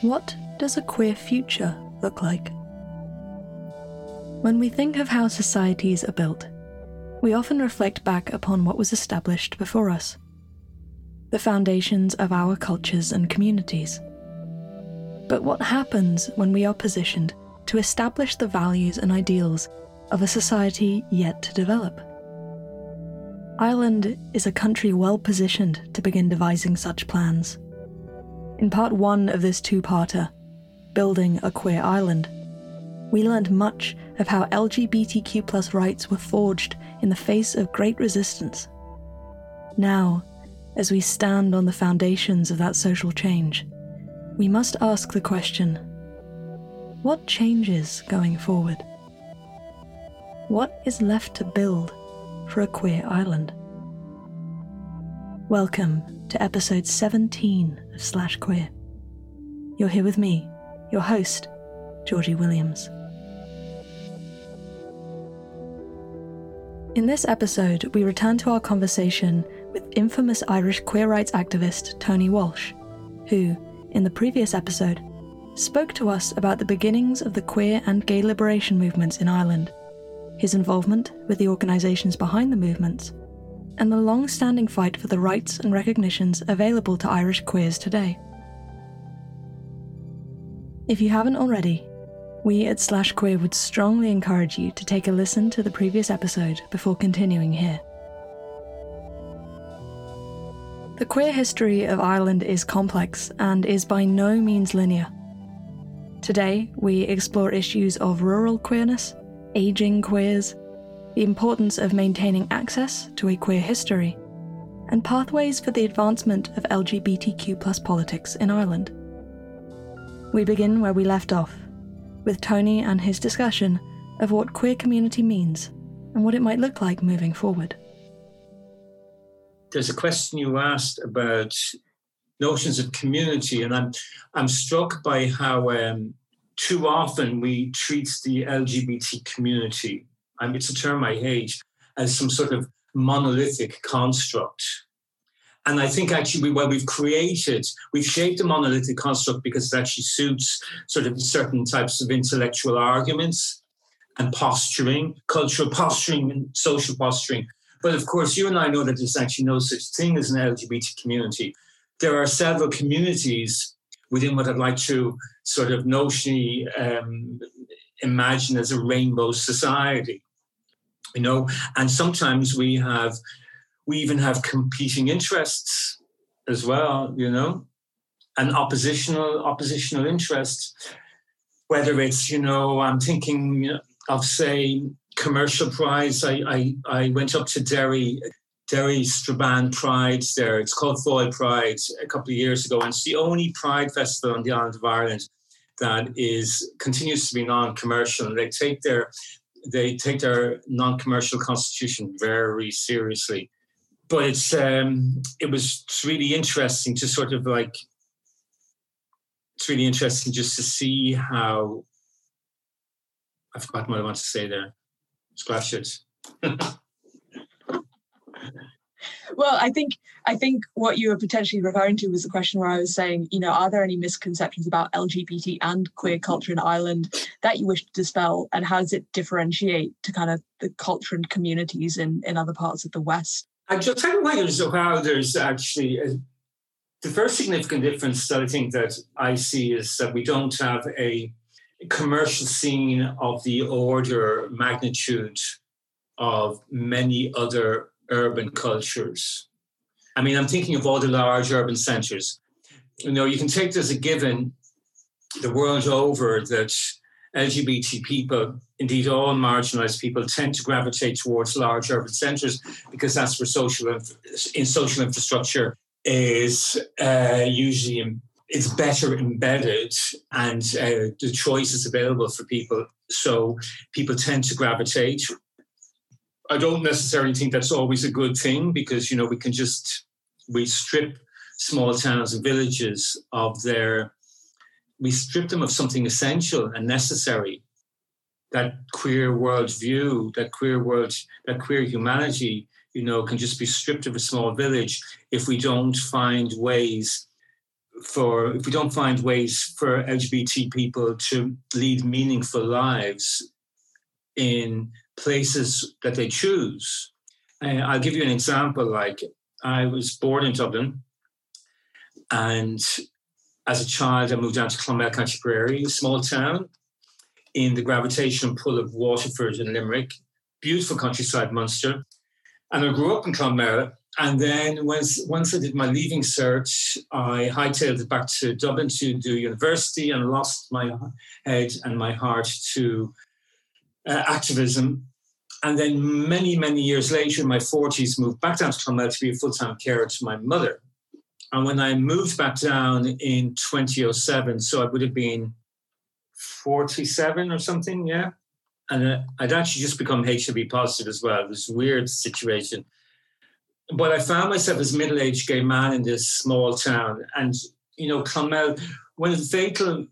What does a queer future look like? When we think of how societies are built, we often reflect back upon what was established before us the foundations of our cultures and communities. But what happens when we are positioned to establish the values and ideals of a society yet to develop? Ireland is a country well positioned to begin devising such plans. In part one of this two parter, Building a Queer Island, we learned much of how LGBTQ rights were forged in the face of great resistance. Now, as we stand on the foundations of that social change, we must ask the question what changes going forward? What is left to build for a queer island? Welcome to episode 17 Slash Queer. You're here with me, your host, Georgie Williams. In this episode, we return to our conversation with infamous Irish queer rights activist Tonie Walsh, who, in the previous episode, spoke to us about the beginnings of the queer and gay liberation movements in Ireland, his involvement with the organisations behind the movements, and the long standing fight for the rights and recognitions available to Irish queers today. If you haven't already, we at Slash Queer would strongly encourage you to take a listen to the previous episode before continuing here. The queer history of Ireland is complex and is by no means linear. Today, we explore issues of rural queerness, ageing queers, the importance of maintaining access to a queer history, and pathways for the advancement of LGBTQ politics in Ireland. We begin where we left off, with Tonie and his discussion of what queer community means and what it might look like moving forward. There's a question you asked about notions of community, and I'm I'm struck by how um, too often we treat the LGBT community it's a term I hate, as some sort of monolithic construct. And I think actually what we've created, we've shaped a monolithic construct because it actually suits sort of certain types of intellectual arguments and posturing, cultural posturing and social posturing. But of course, you and I know that there's actually no such thing as an LGBT community. There are several communities within what I'd like to sort of notionally um, imagine as a rainbow society you know and sometimes we have we even have competing interests as well you know and oppositional oppositional interests. Whether it's you know i'm thinking of say commercial prides i i, I went up to derry derry strabane pride there. It's called foyle pride a couple of years ago and it's the only pride festival on the island of ireland that is continues to be non-commercial and they take their they take their non-commercial constitution very seriously. But it's um, it was really interesting to sort of like it's really interesting just to see how I've forgotten what I want to say there. Scratch it. well, I think I think what you were potentially referring to was the question where I was saying, you know, are there any misconceptions about LGBT and queer culture in Ireland that you wish to dispel, and how does it differentiate to kind of the culture and communities in in other parts of the West? I just tell you why there's how there's actually a, the first significant difference that I think that I see is that we don't have a commercial scene of the order magnitude of many other urban cultures. I mean, I'm thinking of all the large urban centers. You know, you can take this as a given the world over that LGBT people, indeed all marginalized people, tend to gravitate towards large urban centers because that's where social in social infrastructure is uh, usually it's better embedded and uh, the choice is available for people. So people tend to gravitate I don't necessarily think that's always a good thing because you know we can just we strip small towns and villages of their we strip them of something essential and necessary. That queer world view that queer world that queer humanity you know can just be stripped of a small village if we don't find ways for if we don't find ways for LGBT people to lead meaningful lives in places that they choose. Uh, I'll give you an example. Like I was born in Dublin, and as a child, I moved down to Clonmel, County Tipperary, a small town in the gravitational pull of Waterford and Limerick, beautiful countryside, Munster. And I grew up in Clonmel. And then once, once I did my Leaving Cert, I hightailed it back to Dublin to do university and lost my head and my heart to uh, activism. And then many, many years later, in my 40s, moved back down to Clonmel to be a full-time carer to my mother. And when I moved back down in 2007, so I would have been 47 or something, yeah. And uh, I'd actually just become HIV positive as well. It was a weird situation. But I found myself as a middle-aged gay man in this small town. And, you know, Clonmel, one of the fatal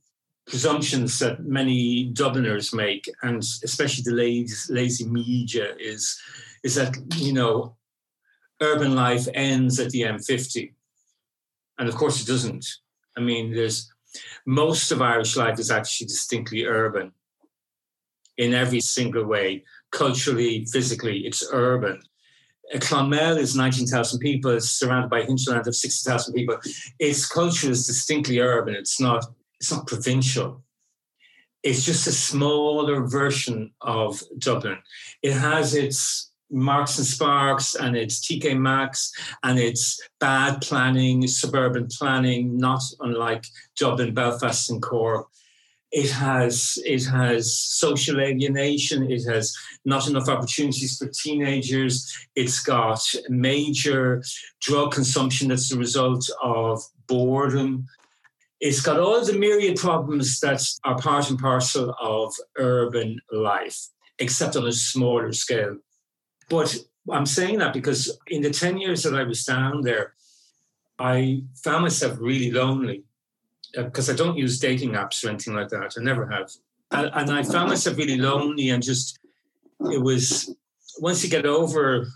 presumptions that many Dubliners make, and especially the lazy, lazy media, is, is that, you know, urban life ends at the M50 and of course, it doesn't. I mean, there's most of Irish life is actually distinctly urban in every single way, culturally, physically, it's urban. Clonmel is 19,000 people. It's surrounded by a hinterland of 60,000 people. Its culture is distinctly urban. It's not. It's not provincial. It's just a smaller version of Dublin. It has its Marks and Sparks and it's TK Maxx and it's bad planning, suburban planning, not unlike Dublin, Belfast, and Cork. It has it has social alienation. It has not enough opportunities for teenagers. It's got major drug consumption that's the result of boredom. It's got all the myriad problems that are part and parcel of urban life, except on a smaller scale. But I'm saying that because in the 10 years that I was down there, I found myself really lonely because uh, I don't use dating apps or anything like that. I never have. And, and I found myself really lonely and just, it was, once you get over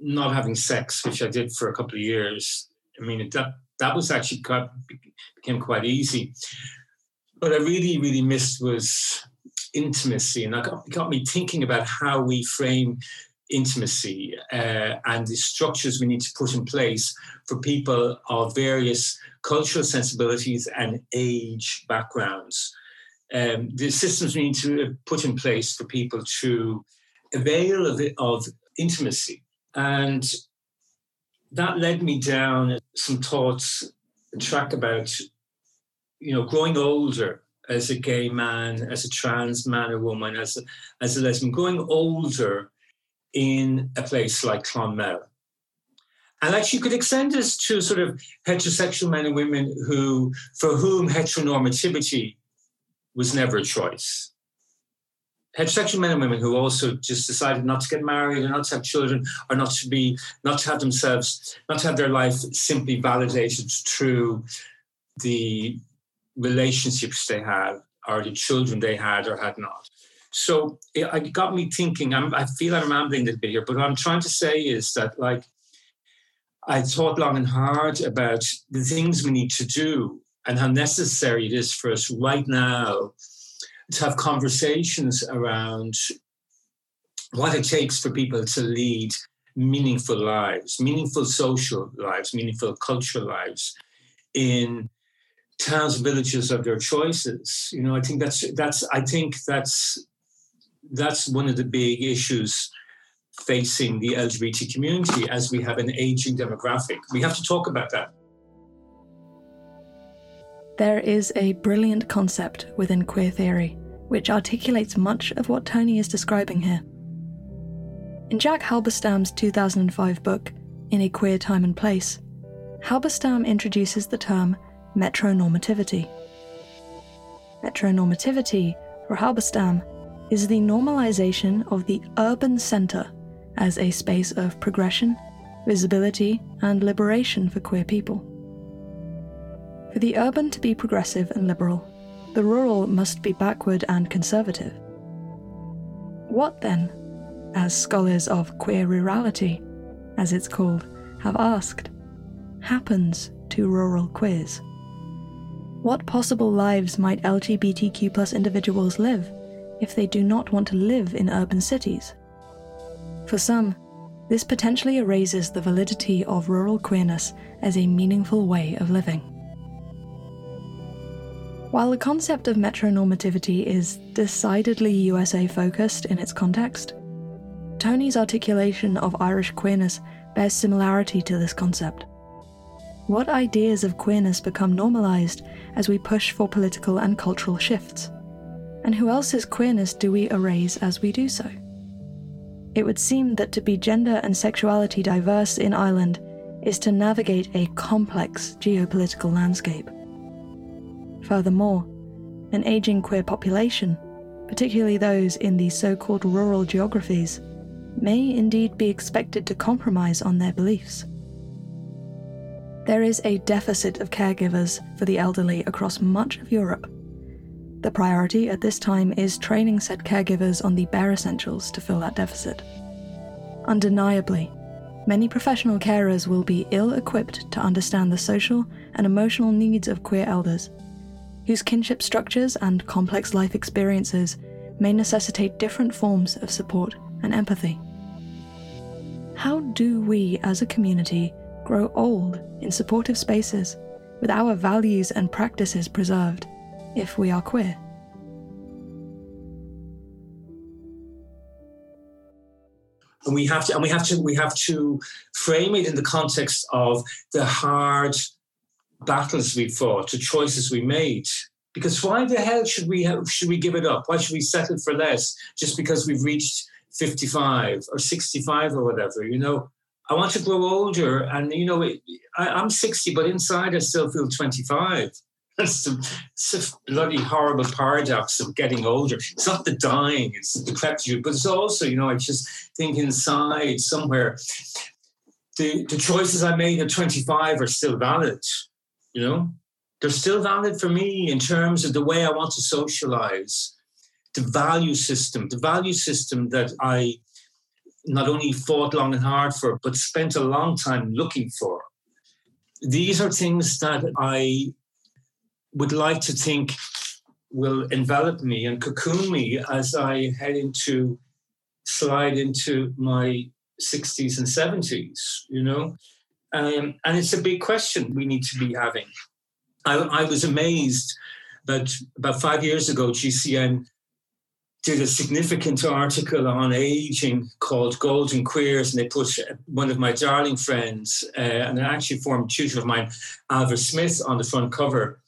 not having sex, which I did for a couple of years, I mean, that, that was actually quite, became quite easy. But I really, really missed was intimacy. And that got, got me thinking about how we frame intimacy uh, and the structures we need to put in place for people of various cultural sensibilities and age backgrounds. Um, the systems we need to put in place for people to avail of, of intimacy. And that led me down some thoughts, a track about, you know, growing older as a gay man, as a trans man or woman, as a, as a lesbian, growing older in a place like Clonmel. And actually, you could extend this to sort of heterosexual men and women who, for whom heteronormativity was never a choice. Heterosexual men and women who also just decided not to get married or not to have children or not to be, not to have themselves, not to have their life simply validated through the relationships they had or the children they had or had not. So it, got me thinking. I'm, I feel I'm rambling a little bit here, but what I'm trying to say is that, like, I thought long and hard about the things we need to do and how necessary it is for us right now to have conversations around what it takes for people to lead meaningful lives, meaningful social lives, meaningful cultural lives in towns, villages of their choices. You know, I think that's that's I think that's that's one of the big issues facing the LGBT community as we have an aging demographic. We have to talk about that. There is a brilliant concept within queer theory which articulates much of what Tonie is describing here. In Jack Halberstam's 2005 book, In a Queer Time and Place, Halberstam introduces the term metronormativity. Metronormativity, for Halberstam, is the normalization of the urban center as a space of progression, visibility, and liberation for queer people. For the urban to be progressive and liberal, the rural must be backward and conservative. What then, as scholars of queer rurality, as it's called, have asked, happens to rural queers? What possible lives might LGBTQ individuals live if they do not want to live in urban cities? For some, this potentially erases the validity of rural queerness as a meaningful way of living. While the concept of metronormativity is decidedly USA focused in its context, Tonie's articulation of Irish queerness bears similarity to this concept. What ideas of queerness become normalised as we push for political and cultural shifts? And who else's queerness do we erase as we do so? It would seem that to be gender and sexuality diverse in Ireland is to navigate a complex geopolitical landscape. Furthermore, an aging queer population, particularly those in the so called rural geographies, may indeed be expected to compromise on their beliefs. There is a deficit of caregivers for the elderly across much of Europe. The priority at this time is training said caregivers on the bare essentials to fill that deficit. Undeniably, many professional carers will be ill equipped to understand the social and emotional needs of queer elders, whose kinship structures and complex life experiences may necessitate different forms of support and empathy. How do we as a community grow old in supportive spaces with our values and practices preserved if we are queer? and we have to and we have to we have to frame it in the context of the hard battles we fought the choices we made because why the hell should we have, should we give it up why should we settle for less just because we've reached 55 or 65 or whatever. You know, I want to grow older. And, you know, I, am 60, but inside I still feel 25. That's the, bloody horrible paradox of getting older. It's not the dying, it's the decrepitude, but it's also, you know, I just think inside somewhere, the, the choices I made at 25 are still valid, you know? They're still valid for me in terms of the way I want to socialize the value system, the value system that I not only fought long and hard for, but spent a long time looking for. These are things that I would like to think will envelop me and cocoon me as I head into, slide into my 60s and 70s, you know? Um, and it's a big question we need to be having. I, I was amazed that about five years ago, GCN did a significant article on aging called Golden Queers, and they put one of my darling friends, uh, and an actually former tutor of mine, Ailbhe Smyth, on the front cover.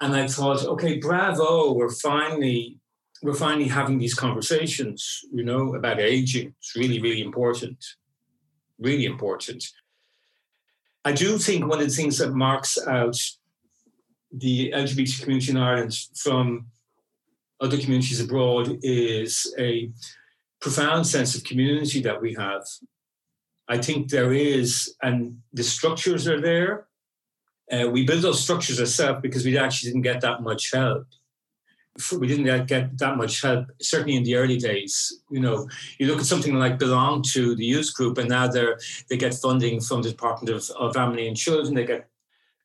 And I thought, okay, bravo, we're finally we're finally having these conversations, you know, about aging. It's really, really important. Really important. I do think one of the things that marks out the LGBT community in Ireland from other communities abroad is a profound sense of community that we have. I think there is, and the structures are there. Uh, we built those structures ourselves because we actually didn't get that much help. We didn't get that much help, certainly in the early days. You know, you look at something like Belong to the youth group, and now they're they get funding from the Department of, of Family and Children. They get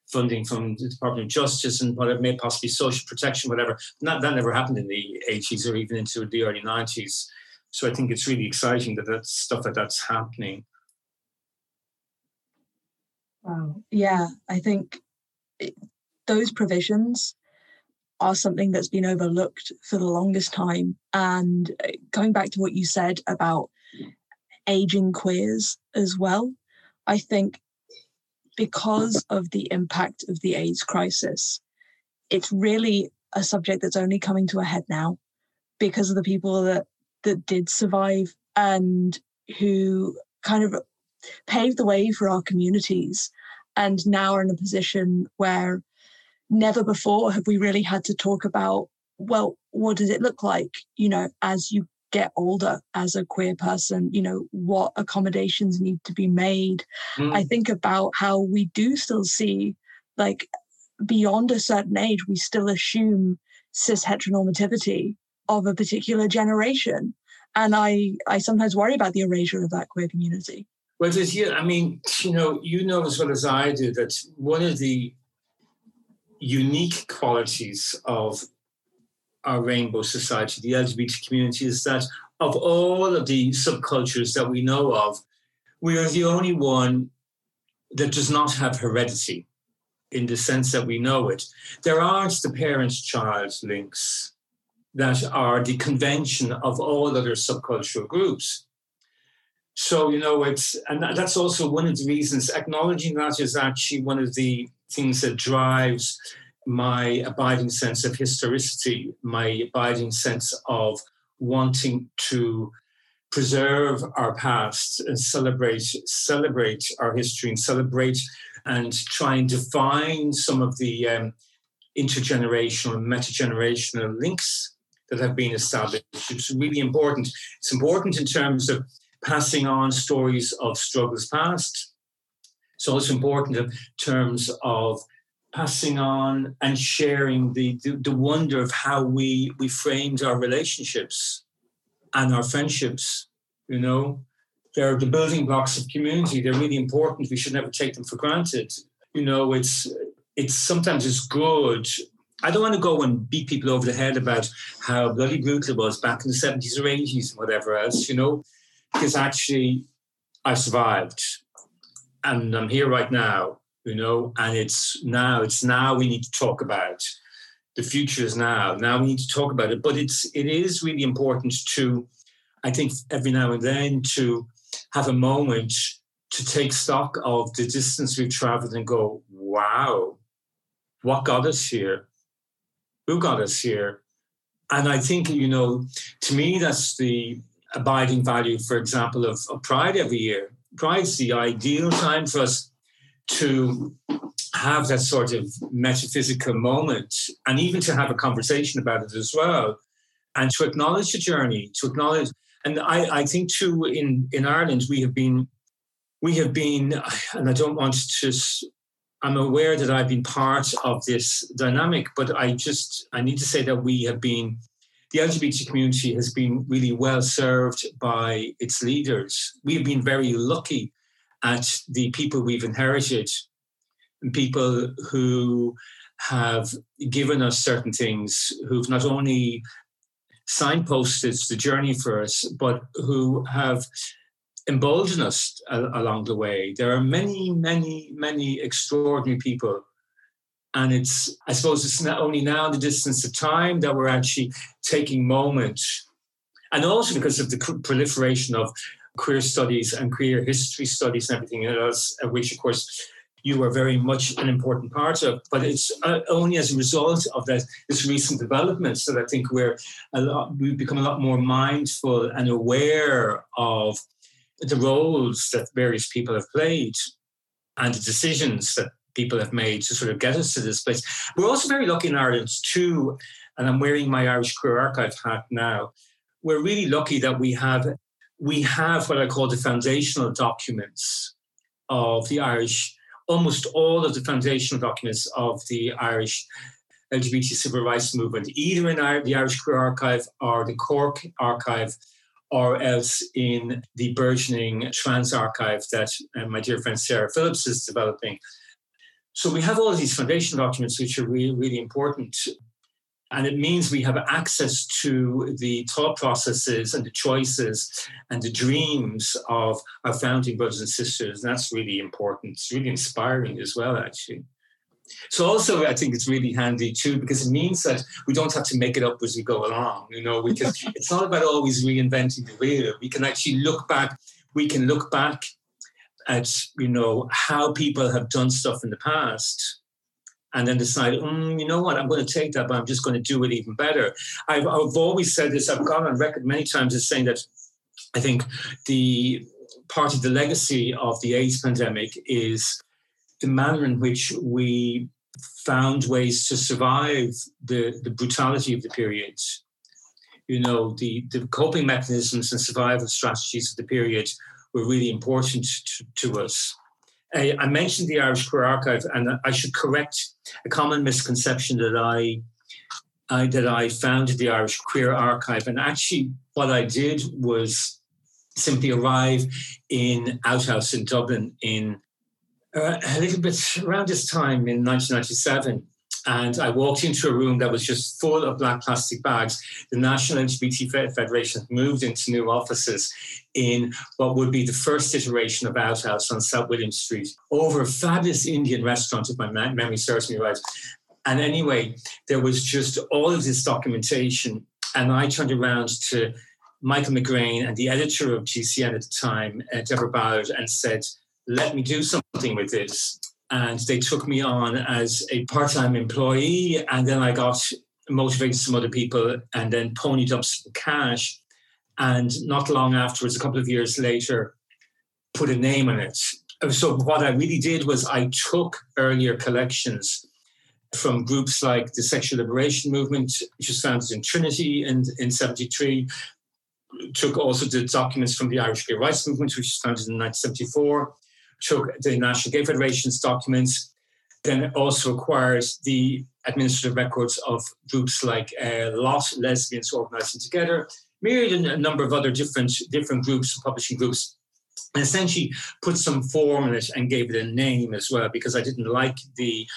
funding from the Department of Justice and whatever, may possibly social protection, whatever. That, that never happened in the 80s or even into the early 90s. So I think it's really exciting that that stuff like that's happening. Wow. Yeah, I think it, those provisions are something that's been overlooked for the longest time. And uh, going back to what you said about aging queers as well, I think because of the impact of the AIDS crisis. It's really a subject that's only coming to a head now because of the people that that did survive and who kind of paved the way for our communities and now are in a position where never before have we really had to talk about well what does it look like you know as you get older as a queer person, you know, what accommodations need to be made. Mm. I think about how we do still see, like, beyond a certain age, we still assume cis heteronormativity of a particular generation. And I, I sometimes worry about the erasure of that queer community. Well, there's, yeah, I mean, you know, you know as well as I do that one of the unique qualities of our rainbow society, the LGBT community, is that of all of the subcultures that we know of, we are the only one that does not have heredity in the sense that we know it. There aren't the parent child links that are the convention of all other subcultural groups. So, you know, it's, and that's also one of the reasons acknowledging that is actually one of the things that drives my abiding sense of historicity, my abiding sense of wanting to preserve our past and celebrate celebrate our history and celebrate and try and define some of the um, intergenerational and metagenerational links that have been established. It's really important. It's important in terms of passing on stories of struggles past. So it's important in terms of passing on and sharing the, the, the wonder of how we, we framed our relationships and our friendships, you know. They're the building blocks of community. They're really important. We should never take them for granted. You know, it's it's sometimes it's good. I don't want to go and beat people over the head about how bloody brutal it was back in the 70s or 80s and whatever else, you know, because actually I survived and I'm here right now, you know, and it's now, it's now we need to talk about the future is now. Now we need to talk about it. But it's it is really important to, I think, every now and then to have a moment to take stock of the distance we've traveled and go, wow, what got us here? Who got us here? And I think, you know, to me, that's the abiding value, for example, of, of Pride every year. Pride's the ideal time for us to have that sort of metaphysical moment and even to have a conversation about it as well and to acknowledge the journey to acknowledge and i, I think too in, in ireland we have been we have been and i don't want to i'm aware that i've been part of this dynamic but i just i need to say that we have been the lgbt community has been really well served by its leaders we have been very lucky at the people we've inherited people who have given us certain things, who've not only signposted the journey for us, but who have emboldened us along the way. There are many, many, many extraordinary people. And it's, I suppose, it's not only now in the distance of time that we're actually taking moments, and also because of the proliferation of queer studies and queer history studies and everything else, which, of course, you are very much an important part of. But it's uh, only as a result of that this recent developments that I think we're a lot, we've become a lot more mindful and aware of the roles that various people have played and the decisions that people have made to sort of get us to this place. We're also very lucky in Ireland too, and I'm wearing my Irish Queer Archive hat now. We're really lucky that we have we have what I call the foundational documents of the Irish almost all of the foundational documents of the Irish LGBT civil rights movement, either in the Irish Queer Archive or the Cork Archive, or else in the burgeoning trans archive that uh, my dear friend Sarah Phillips is developing. So we have all these foundation documents, which are really, really important and it means we have access to the thought processes and the choices and the dreams of our founding brothers and sisters. And that's really important. It's really inspiring as well, actually. So also, I think it's really handy too because it means that we don't have to make it up as we go along. You know, we can. it's not about always reinventing the wheel. We can actually look back. We can look back at you know how people have done stuff in the past and then decide, mm, you know what, I'm going to take that, but I'm just going to do it even better. I've, I've always said this, I've gone on record many times as saying that I think the part of the legacy of the AIDS pandemic is the manner in which we found ways to survive the, the brutality of the period. You know, the, the coping mechanisms and survival strategies of the period were really important to, to us. I, I mentioned the Irish Queer Archive, and I should correct a common misconception that I, I that I founded the Irish Queer Archive. And actually, what I did was simply arrive in Outhouse in Dublin in uh, a little bit around this time in 1997. And I walked into a room that was just full of black plastic bags. The National LGBT Federation moved into new offices in what would be the first iteration of Outhouse on South William Street over a fabulous Indian restaurant, if my memory serves me right. And anyway, there was just all of this documentation. And I turned around to Michael McGrain and the editor of GCN at the time, uh, Deborah Ballard, and said, let me do something with this and they took me on as a part-time employee and then i got motivated some other people and then ponied up some cash. And not long afterwards a couple of years later put a name on it. So what i really did was i took earlier collections from groups like the sexual liberation movement which was founded in trinity in, in 73 took also the documents from the irish gay rights movement which was founded in 1974 took the National Gay Federation's documents, then also acquires the administrative records of groups like uh, LOT, Lesbians Organising Together, myriad a number of other different, different groups, publishing groups, and essentially put some form in it and gave it a name as well, because I didn't like the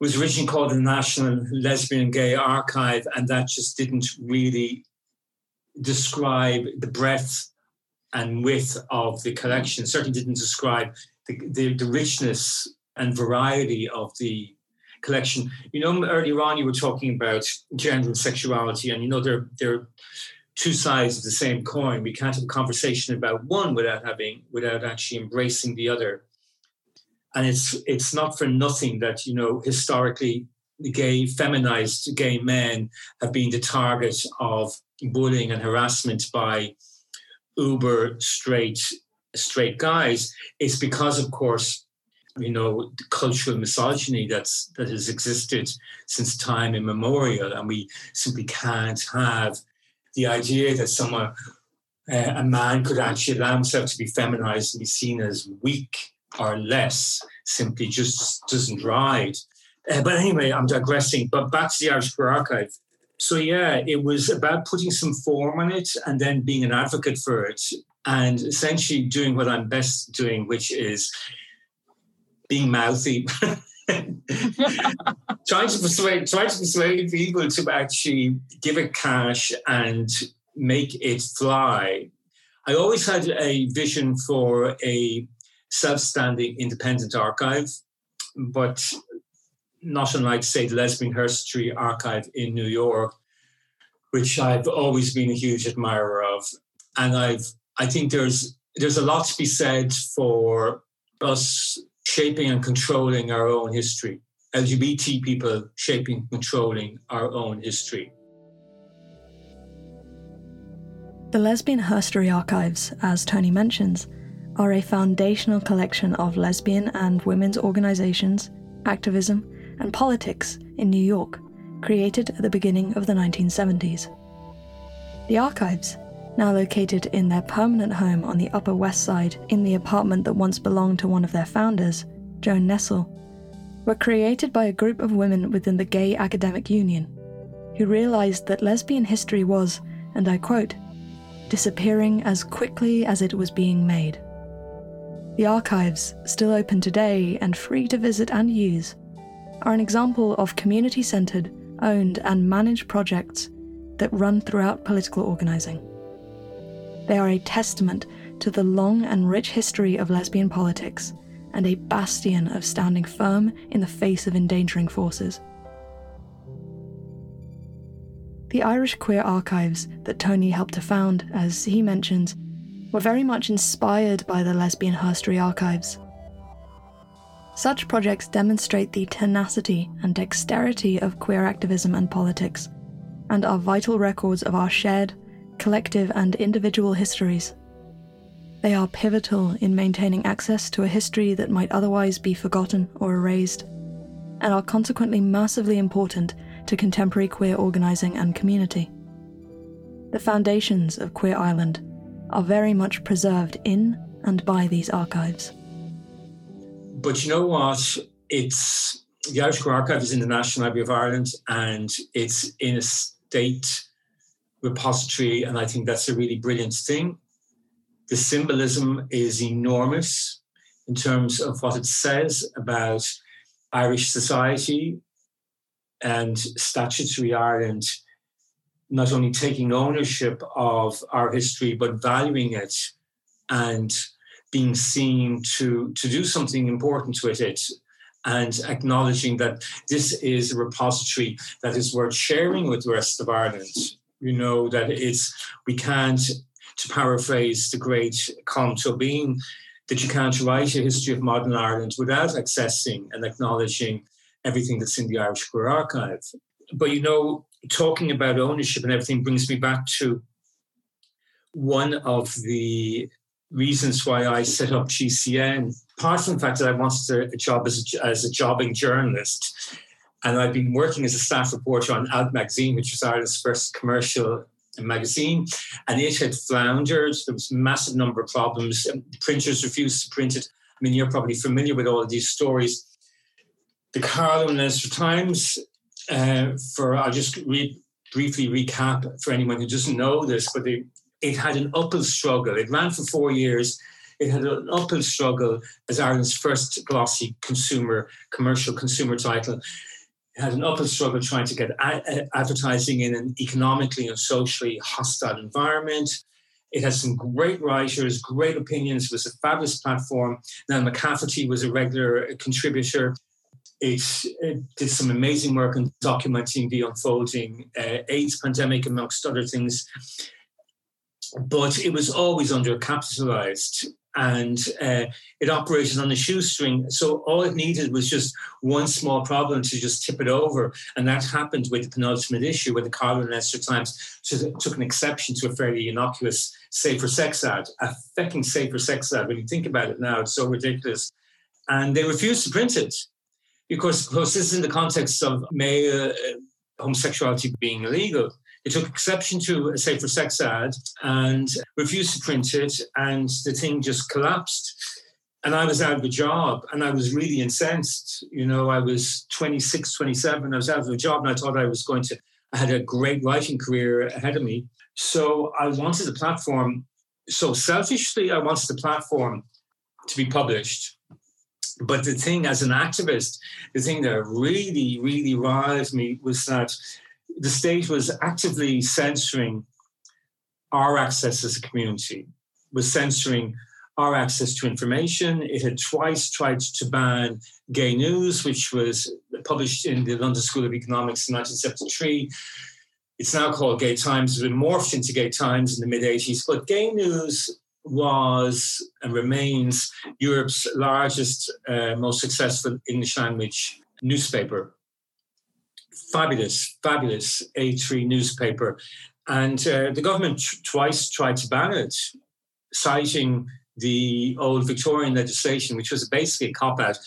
was originally called the National Lesbian and Gay Archive, and that just didn't really describe the breadth and width of the collection certainly didn't describe the, the, the, richness and variety of the collection. You know, earlier on you were talking about gender and sexuality, and you know they're they're two sides of the same coin. We can't have a conversation about one without having without actually embracing the other. And it's it's not for nothing that you know historically gay feminized gay men have been the target of bullying and harassment by uber straight straight guys it's because of course you know cultural misogyny that's that has existed since time immemorial. And we simply can't have the idea that someone uh, a man could actually allow himself to be feminized and be seen as weak or less simply just doesn't ride. Uh, but anyway i'm digressing. But back to the irish queer archive so yeah, it was about putting some form on it and then being an advocate for it and essentially doing what I'm best doing, which is being mouthy. trying to persuade trying to persuade people to actually give it cash and make it fly. I always had a vision for a self-standing independent archive, but not unlike, say, the Lesbian Herstory Archive in New York, which I've always been a huge admirer of. And I've, I think there's there's a lot to be said for us shaping and controlling our own history. LGBT people shaping and controlling our own history. The Lesbian Herstory Archives, as Tonie mentions, are a foundational collection of lesbian and women's organizations, activism, and Politics in New York, created at the beginning of the 1970s. The archives, now located in their permanent home on the Upper West Side in the apartment that once belonged to one of their founders, Joan Nestle, were created by a group of women within the Gay Academic Union who realized that lesbian history was, and I quote, disappearing as quickly as it was being made. The archives, still open today and free to visit and use, are an example of community centred, owned, and managed projects that run throughout political organising. They are a testament to the long and rich history of lesbian politics and a bastion of standing firm in the face of endangering forces. The Irish Queer Archives that Tonie helped to found, as he mentions, were very much inspired by the Lesbian Herstory Archives such projects demonstrate the tenacity and dexterity of queer activism and politics, and are vital records of our shared, collective, and individual histories. They are pivotal in maintaining access to a history that might otherwise be forgotten or erased, and are consequently massively important to contemporary queer organising and community. The foundations of Queer Island are very much preserved in and by these archives. But you know what? It's the Irish Queer Archive is in the National Library of Ireland and it's in a state repository, and I think that's a really brilliant thing. The symbolism is enormous in terms of what it says about Irish society, and statutory Ireland not only taking ownership of our history, but valuing it and being seen to, to do something important with it and acknowledging that this is a repository that is worth sharing with the rest of Ireland. You know, that it's, we can't, to paraphrase the great Colm Tóibín, that you can't write a history of modern Ireland without accessing and acknowledging everything that's in the Irish Queer Archive. But you know, talking about ownership and everything brings me back to one of the reasons why I set up GCN. Apart from the fact that I wanted a job as a, as a jobbing journalist, and I've been working as a staff reporter on Out Magazine, which was Ireland's first commercial magazine, and it had floundered. There was a massive number of problems. Printers refused to print it. I mean, you're probably familiar with all of these stories. The Leinster Times, uh, for I'll just briefly recap for anyone who doesn't know this, but they, it had an uphill struggle. It ran for four years. It had an uphill struggle as Ireland's first glossy consumer, commercial consumer title. It had an uphill struggle trying to get a- advertising in an economically and socially hostile environment. It had some great writers, great opinions. It was a fabulous platform. Nell McCafferty was a regular contributor. It, it, did some amazing work in documenting the unfolding uh, AIDS pandemic, amongst other things but it was always undercapitalized and uh, it operated on a shoestring. So all it needed was just one small problem to just tip it over. And that happened with the penultimate issue, where the Carlow and Leinster Times took an exception to a fairly innocuous safer sex ad, a fucking safer sex ad. When you think about it now, it's so ridiculous. And they refused to print it. Because, of course, this is in the context of male uh, homosexuality being illegal. It took exception to a safer sex ad and refused to print it, and the thing just collapsed. And I was out of a job and I was really incensed. You know, I was 26, 27, I was out of a job and I thought I was going to, I had a great writing career ahead of me. So I wanted the platform, so selfishly, I wanted the platform to be published. But the thing as an activist, the thing that really, really riled me was that the state was actively censoring our access as a community, was censoring our access to information. It had twice tried to ban gay news, which was published in the London School of Economics in 1973. It's now called Gay Times. It's been morphed into Gay Times in the mid 80s. But gay news was and remains Europe's largest, uh, most successful English language newspaper fabulous, fabulous A3 newspaper. And uh, the government t- twice tried to ban it, citing the old Victorian legislation, which was basically a cop out,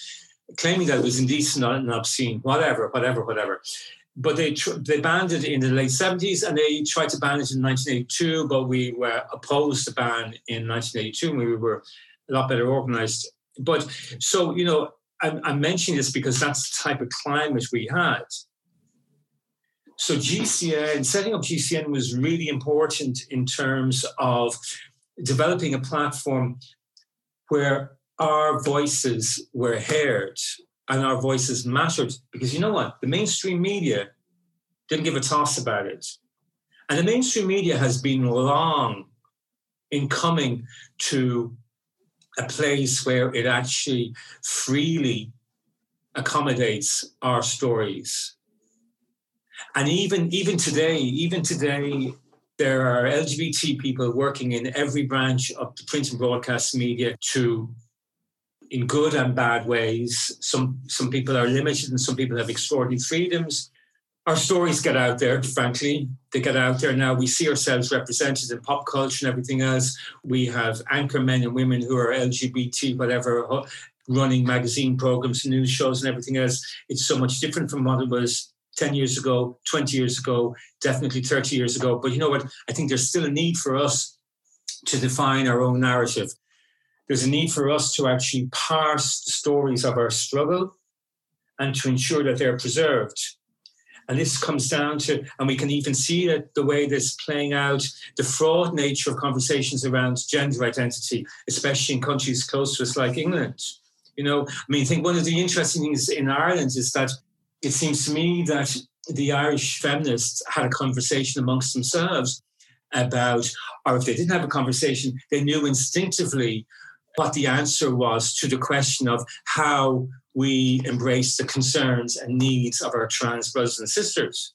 claiming that it was indecent and obscene, whatever, whatever, whatever. But they tr- they banned it in the late 70s and they tried to ban it in 1982, but we were opposed to ban in 1982 and we were a lot better organized. But so, you know, I'm, I'm mentioning this because that's the type of climate we had so GCN, setting up GCN was really important in terms of developing a platform where our voices were heard and our voices mattered. Because you know what? The mainstream media didn't give a toss about it. And the mainstream media has been long in coming to a place where it actually freely accommodates our stories and even even today, even today, there are LGBT people working in every branch of the print and broadcast media to in good and bad ways. Some some people are limited and some people have extraordinary freedoms. Our stories get out there, frankly. They get out there now. We see ourselves represented in pop culture and everything else. We have anchor men and women who are LGBT, whatever, running magazine programs, news shows, and everything else. It's so much different from what it was 10 years ago, 20 years ago, definitely 30 years ago. But you know what? I think there's still a need for us to define our own narrative. There's a need for us to actually parse the stories of our struggle and to ensure that they're preserved. And this comes down to, and we can even see it the way this playing out, the fraud nature of conversations around gender identity, especially in countries close to us like England. You know, I mean, I think one of the interesting things in Ireland is that it seems to me that the Irish feminists had a conversation amongst themselves about, or if they didn't have a conversation, they knew instinctively what the answer was to the question of how we embrace the concerns and needs of our trans brothers and sisters.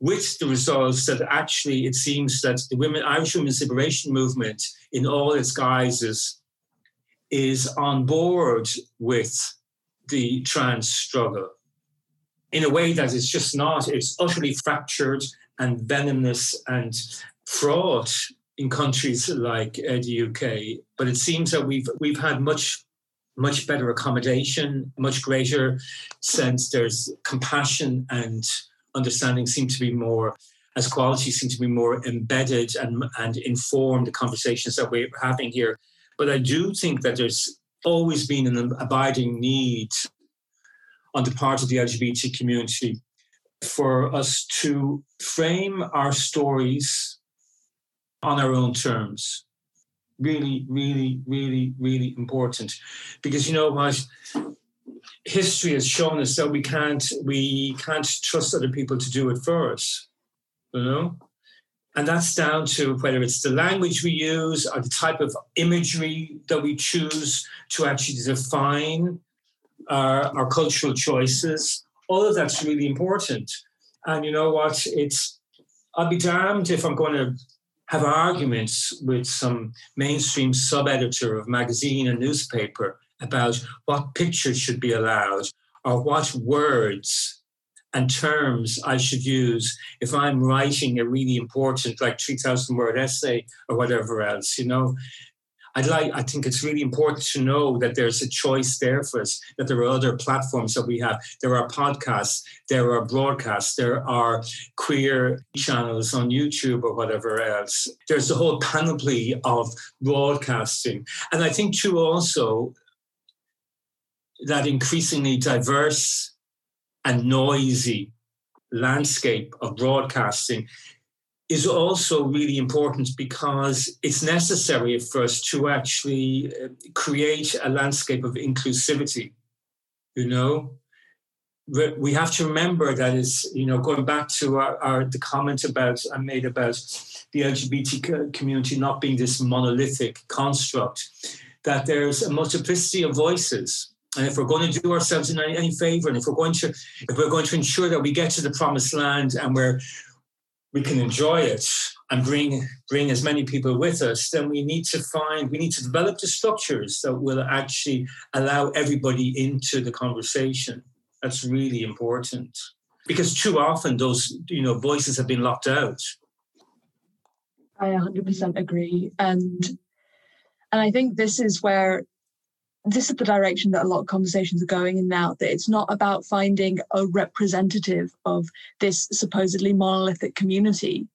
With the results that actually it seems that the women, Irish women's liberation movement in all its guises is on board with the trans struggle in a way that is just not, it's utterly fractured and venomous and fraught in countries like uh, the UK. But it seems that we've we've had much much better accommodation, much greater sense. There's compassion and understanding seem to be more as qualities seem to be more embedded and, and inform the conversations that we're having here. But I do think that there's always been an abiding need on the part of the LGBT community for us to frame our stories on our own terms. Really, really, really, really important. Because you know what? History has shown us that we can't we can't trust other people to do it for us. You know? And that's down to whether it's the language we use or the type of imagery that we choose to actually define our, our cultural choices. All of that's really important. And you know what? It's I'll be damned if I'm going to have arguments with some mainstream sub editor of magazine and newspaper about what pictures should be allowed or what words and terms I should use if I'm writing a really important, like 3,000 word essay or whatever else, you know. I'd like, I think it's really important to know that there's a choice there for us, that there are other platforms that we have. There are podcasts, there are broadcasts, there are queer channels on YouTube or whatever else. There's a whole panoply of broadcasting. And I think, too, also that increasingly diverse and noisy landscape of broadcasting is also really important because it's necessary for us to actually uh, create a landscape of inclusivity. You know, we have to remember that is, you know, going back to our, our, the comment about I made about the LGBT community not being this monolithic construct, that there's a multiplicity of voices. And if we're going to do ourselves any, any favor, and if we're going to if we're going to ensure that we get to the promised land and we're we can enjoy it and bring bring as many people with us, then we need to find we need to develop the structures that will actually allow everybody into the conversation. That's really important because too often those you know voices have been locked out. I 100% agree, and and I think this is where this is the direction that a lot of conversations are going in now that it's not about finding a representative of this supposedly monolithic community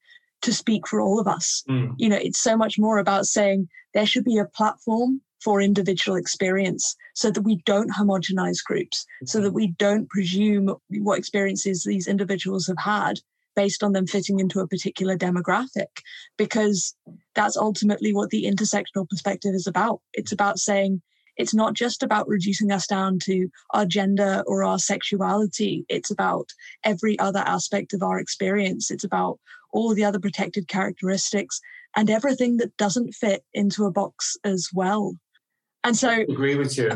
to speak for all of us mm. you know it's so much more about saying there should be a platform for individual experience so that we don't homogenize groups mm-hmm. so that we don't presume what experiences these individuals have had based on them fitting into a particular demographic because that's ultimately what the intersectional perspective is about it's about saying it's not just about reducing us down to our gender or our sexuality. It's about every other aspect of our experience. It's about all the other protected characteristics and everything that doesn't fit into a box as well. And so I agree with you.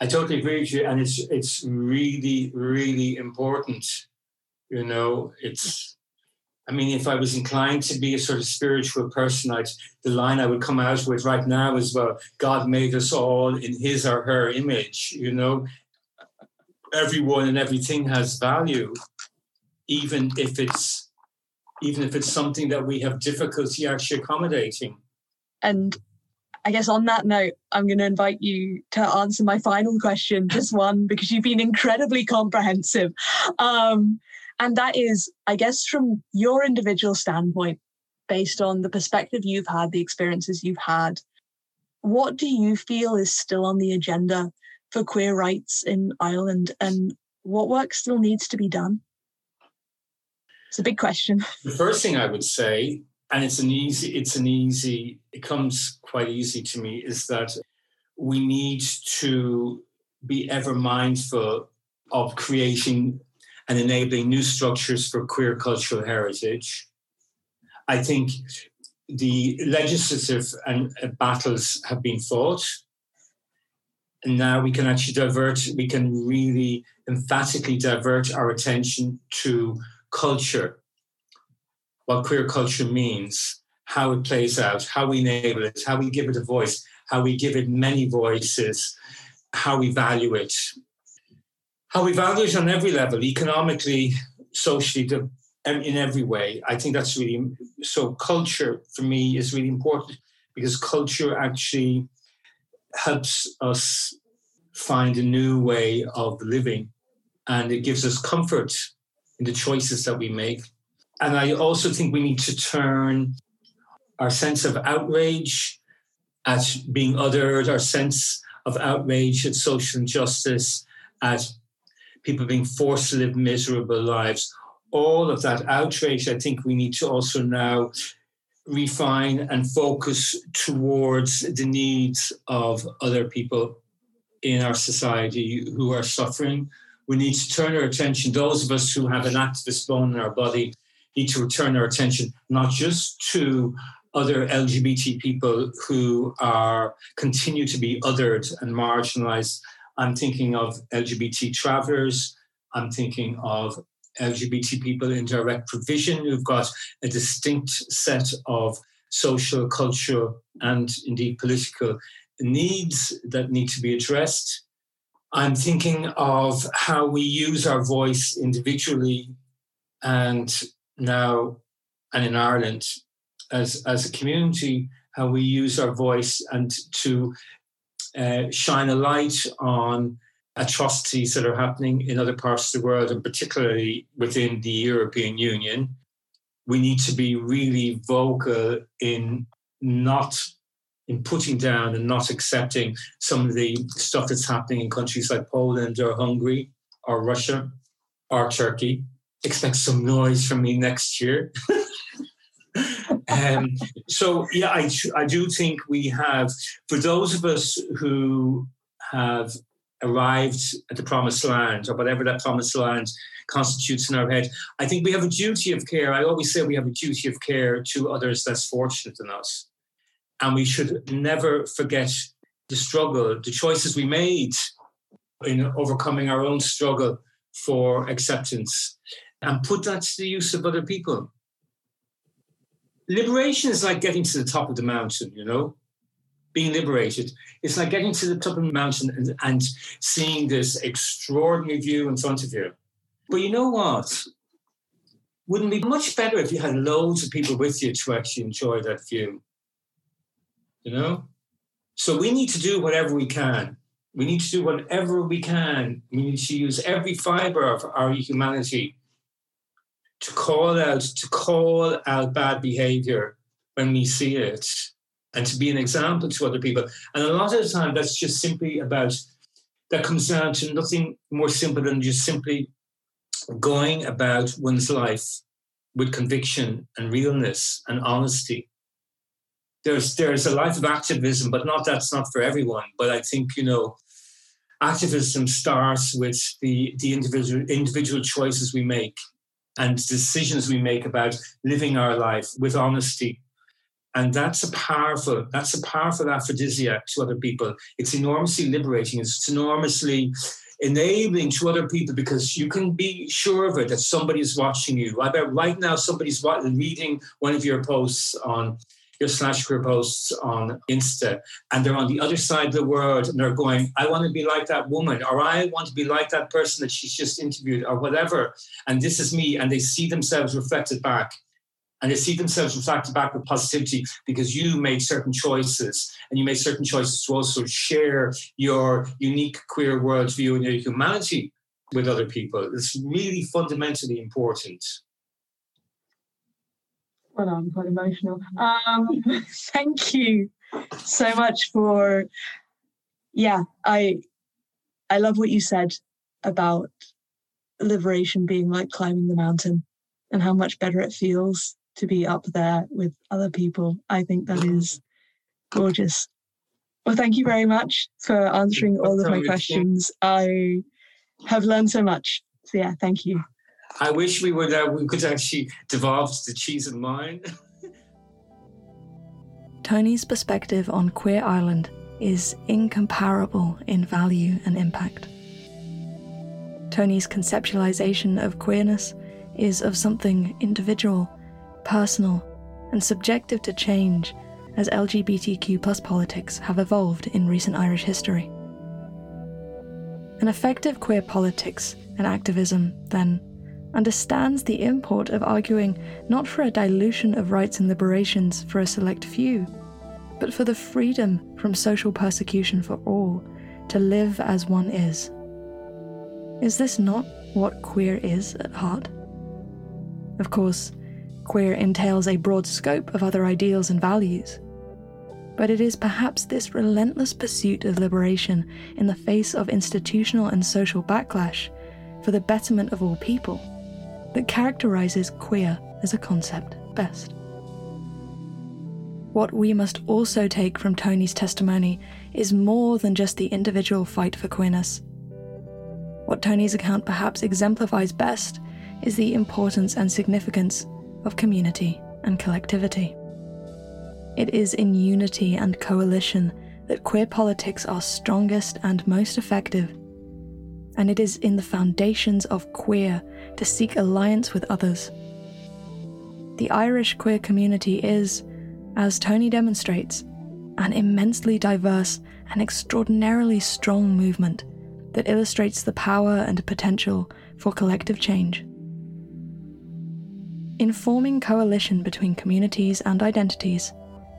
I totally agree with you. And it's it's really, really important. You know, it's I mean, if I was inclined to be a sort of spiritual person, I'd, the line I would come out with right now is, well, God made us all in his or her image, you know. Everyone and everything has value, even if it's even if it's something that we have difficulty actually accommodating. And I guess on that note, I'm going to invite you to answer my final question, just one, because you've been incredibly comprehensive. Um, and that is, I guess, from your individual standpoint, based on the perspective you've had, the experiences you've had, what do you feel is still on the agenda for queer rights in Ireland and what work still needs to be done? It's a big question. The first thing I would say, and it's an easy, it's an easy, it comes quite easy to me, is that we need to be ever mindful of creating and enabling new structures for queer cultural heritage. I think the legislative and uh, battles have been fought. And now we can actually divert, we can really emphatically divert our attention to culture, what queer culture means, how it plays out, how we enable it, how we give it a voice, how we give it many voices, how we value it, how we value it on every level, economically, socially, in every way. I think that's really so. Culture for me is really important because culture actually helps us find a new way of living and it gives us comfort in the choices that we make. And I also think we need to turn our sense of outrage at being othered, our sense of outrage at social injustice, at people being forced to live miserable lives. All of that outrage, I think we need to also now refine and focus towards the needs of other people in our society who are suffering. We need to turn our attention, those of us who have an activist bone in our body, need to turn our attention not just to other LGBT people who are continue to be othered and marginalized. I'm thinking of LGBT travelers. I'm thinking of LGBT people in direct provision who've got a distinct set of social, cultural, and indeed political needs that need to be addressed. I'm thinking of how we use our voice individually and now and in Ireland as, as a community, how we use our voice and to uh, shine a light on atrocities that are happening in other parts of the world, and particularly within the European Union. We need to be really vocal in not in putting down and not accepting some of the stuff that's happening in countries like Poland or Hungary or Russia or Turkey. Expect some noise from me next year. um, so yeah, I, I do think we have, for those of us who have arrived at the promised land or whatever that promised land constitutes in our head, I think we have a duty of care. I always say we have a duty of care to others less fortunate than us. And we should never forget the struggle, the choices we made in overcoming our own struggle for acceptance and put that to the use of other people liberation is like getting to the top of the mountain, you know, being liberated. It's like getting to the top of the mountain and, and seeing this extraordinary view in front of you. But you know what? Wouldn't be much better if you had loads of people with you to actually enjoy that view? You know? So we need to do whatever we can. We need to do whatever we can. We need to use every fiber of our humanity to call out to call out bad behavior when we see it and to be an example to other people. And a lot of the time that's just simply about that comes down to nothing more simple than just simply going about one's life with conviction and realness and honesty. There's there's a life of activism but not that's not for everyone. But i think you know activism starts with the the individual individual choices we make and decisions we make about living our life with honesty. And that's a powerful, that's a powerful aphrodisiac to other people. It's enormously liberating. It's enormously enabling to other people because you can be sure of it that somebody is watching you. I bet right now somebody's reading one of your posts on your slash queer posts on Insta, and they're on the other side of the world, and they're going, "I want to be like that woman," or "I want to be like that person that she's just interviewed," or whatever. And this is me, and they see themselves reflected back, and they see themselves reflected back with positivity because you made certain choices, and you made certain choices to also share your unique queer worldview and your humanity with other people. It's really fundamentally important. Well, I'm quite emotional. Um, thank you so much for, yeah, I, I love what you said about liberation being like climbing the mountain and how much better it feels to be up there with other people. I think that is gorgeous. Well, thank you very much for answering all of my questions. I have learned so much. So, yeah, thank you. I wish we would uh, we could actually devolve to the cheese and wine. Tonie's perspective on Queer Ireland is incomparable in value and impact. Tonie's conceptualization of queerness is of something individual, personal, and subjective to change as LGBTQ plus politics have evolved in recent Irish history. An effective queer politics and activism, then, understands the import of arguing not for a dilution of rights and liberations for a select few, but for the freedom from social persecution for all to live as one is. Is this not what queer is at heart? Of course, queer entails a broad scope of other ideals and values. But it is perhaps this relentless pursuit of liberation in the face of institutional and social backlash for the betterment of all people that characterizes queer as a concept best. What we must also take from Tonie's testimony is more than just the individual fight for queerness. What Tonie's account perhaps exemplifies best is the importance and significance of community and collectivity. It is in unity and coalition that queer politics are strongest and most effective. And it is in the foundations of queer to seek alliance with others. The Irish queer community is, as Tonie demonstrates, an immensely diverse and extraordinarily strong movement that illustrates the power and potential for collective change. In forming coalition between communities and identities,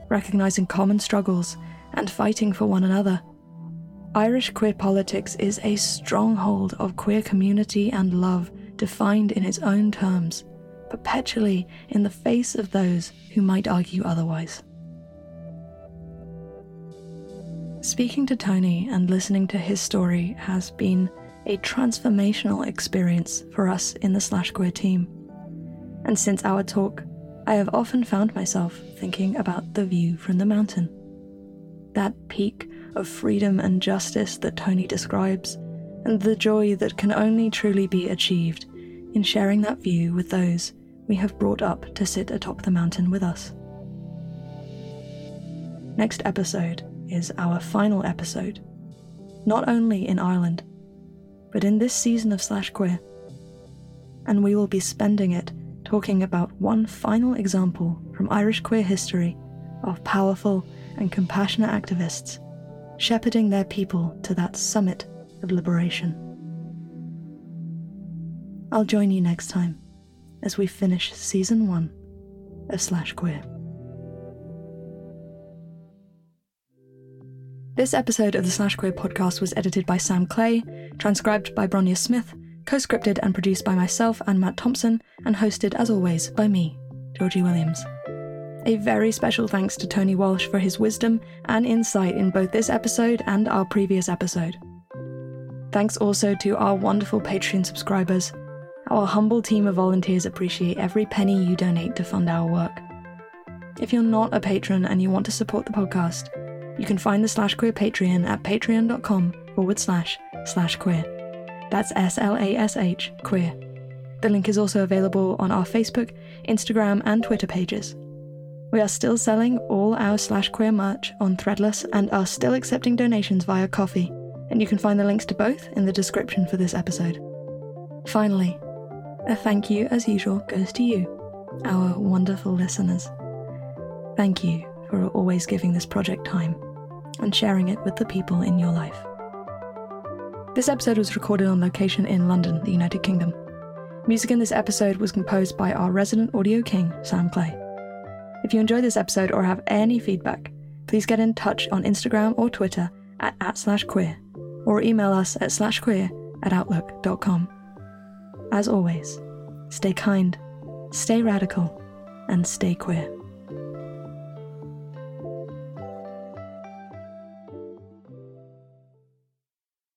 recognizing common struggles, and fighting for one another, Irish queer politics is a stronghold of queer community and love defined in its own terms, perpetually in the face of those who might argue otherwise. Speaking to Tonie and listening to his story has been a transformational experience for us in the Slash Queer team and since our talk, I have often found myself thinking about the view from the mountain. That peak of freedom and justice that Tonie describes, and the joy that can only truly be achieved in sharing that view with those we have brought up to sit atop the mountain with us. Next episode is our final episode, not only in Ireland, but in this season of Slash Queer. And we will be spending it talking about one final example from Irish queer history of powerful and compassionate activists shepherding their people to that summit of liberation. I'll join you next time as we finish season one of Slash Queer. This episode of the Slash Queer podcast was edited by Sam Clay, transcribed by Bronya Smith, co scripted and produced by myself and Matt Thompson, and hosted as always by me, Georgie Williams. A very special thanks to Tonie Walsh for his wisdom and insight in both this episode and our previous episode. Thanks also to our wonderful Patreon subscribers. Our humble team of volunteers appreciate every penny you donate to fund our work. If you're not a patron and you want to support the podcast, you can find the Slash Queer Patreon at patreon.com forward slash slash queer. That's S L A S H queer. The link is also available on our Facebook, Instagram, and Twitter pages. We are still selling all our slash queer merch on Threadless and are still accepting donations via Ko-fi, and you can find the links to both in the description for this episode. Finally, a thank you, as usual, goes to you, our wonderful listeners. Thank you for always giving this project time and sharing it with the people in your life. This episode was recorded on location in London, the United Kingdom. Music in this episode was composed by our resident audio king, Sam Clay. If you enjoyed this episode or have any feedback, please get in touch on Instagram or Twitter at, at slash queer or email us at slash queer at outlook.com. As always, stay kind, stay radical, and stay queer.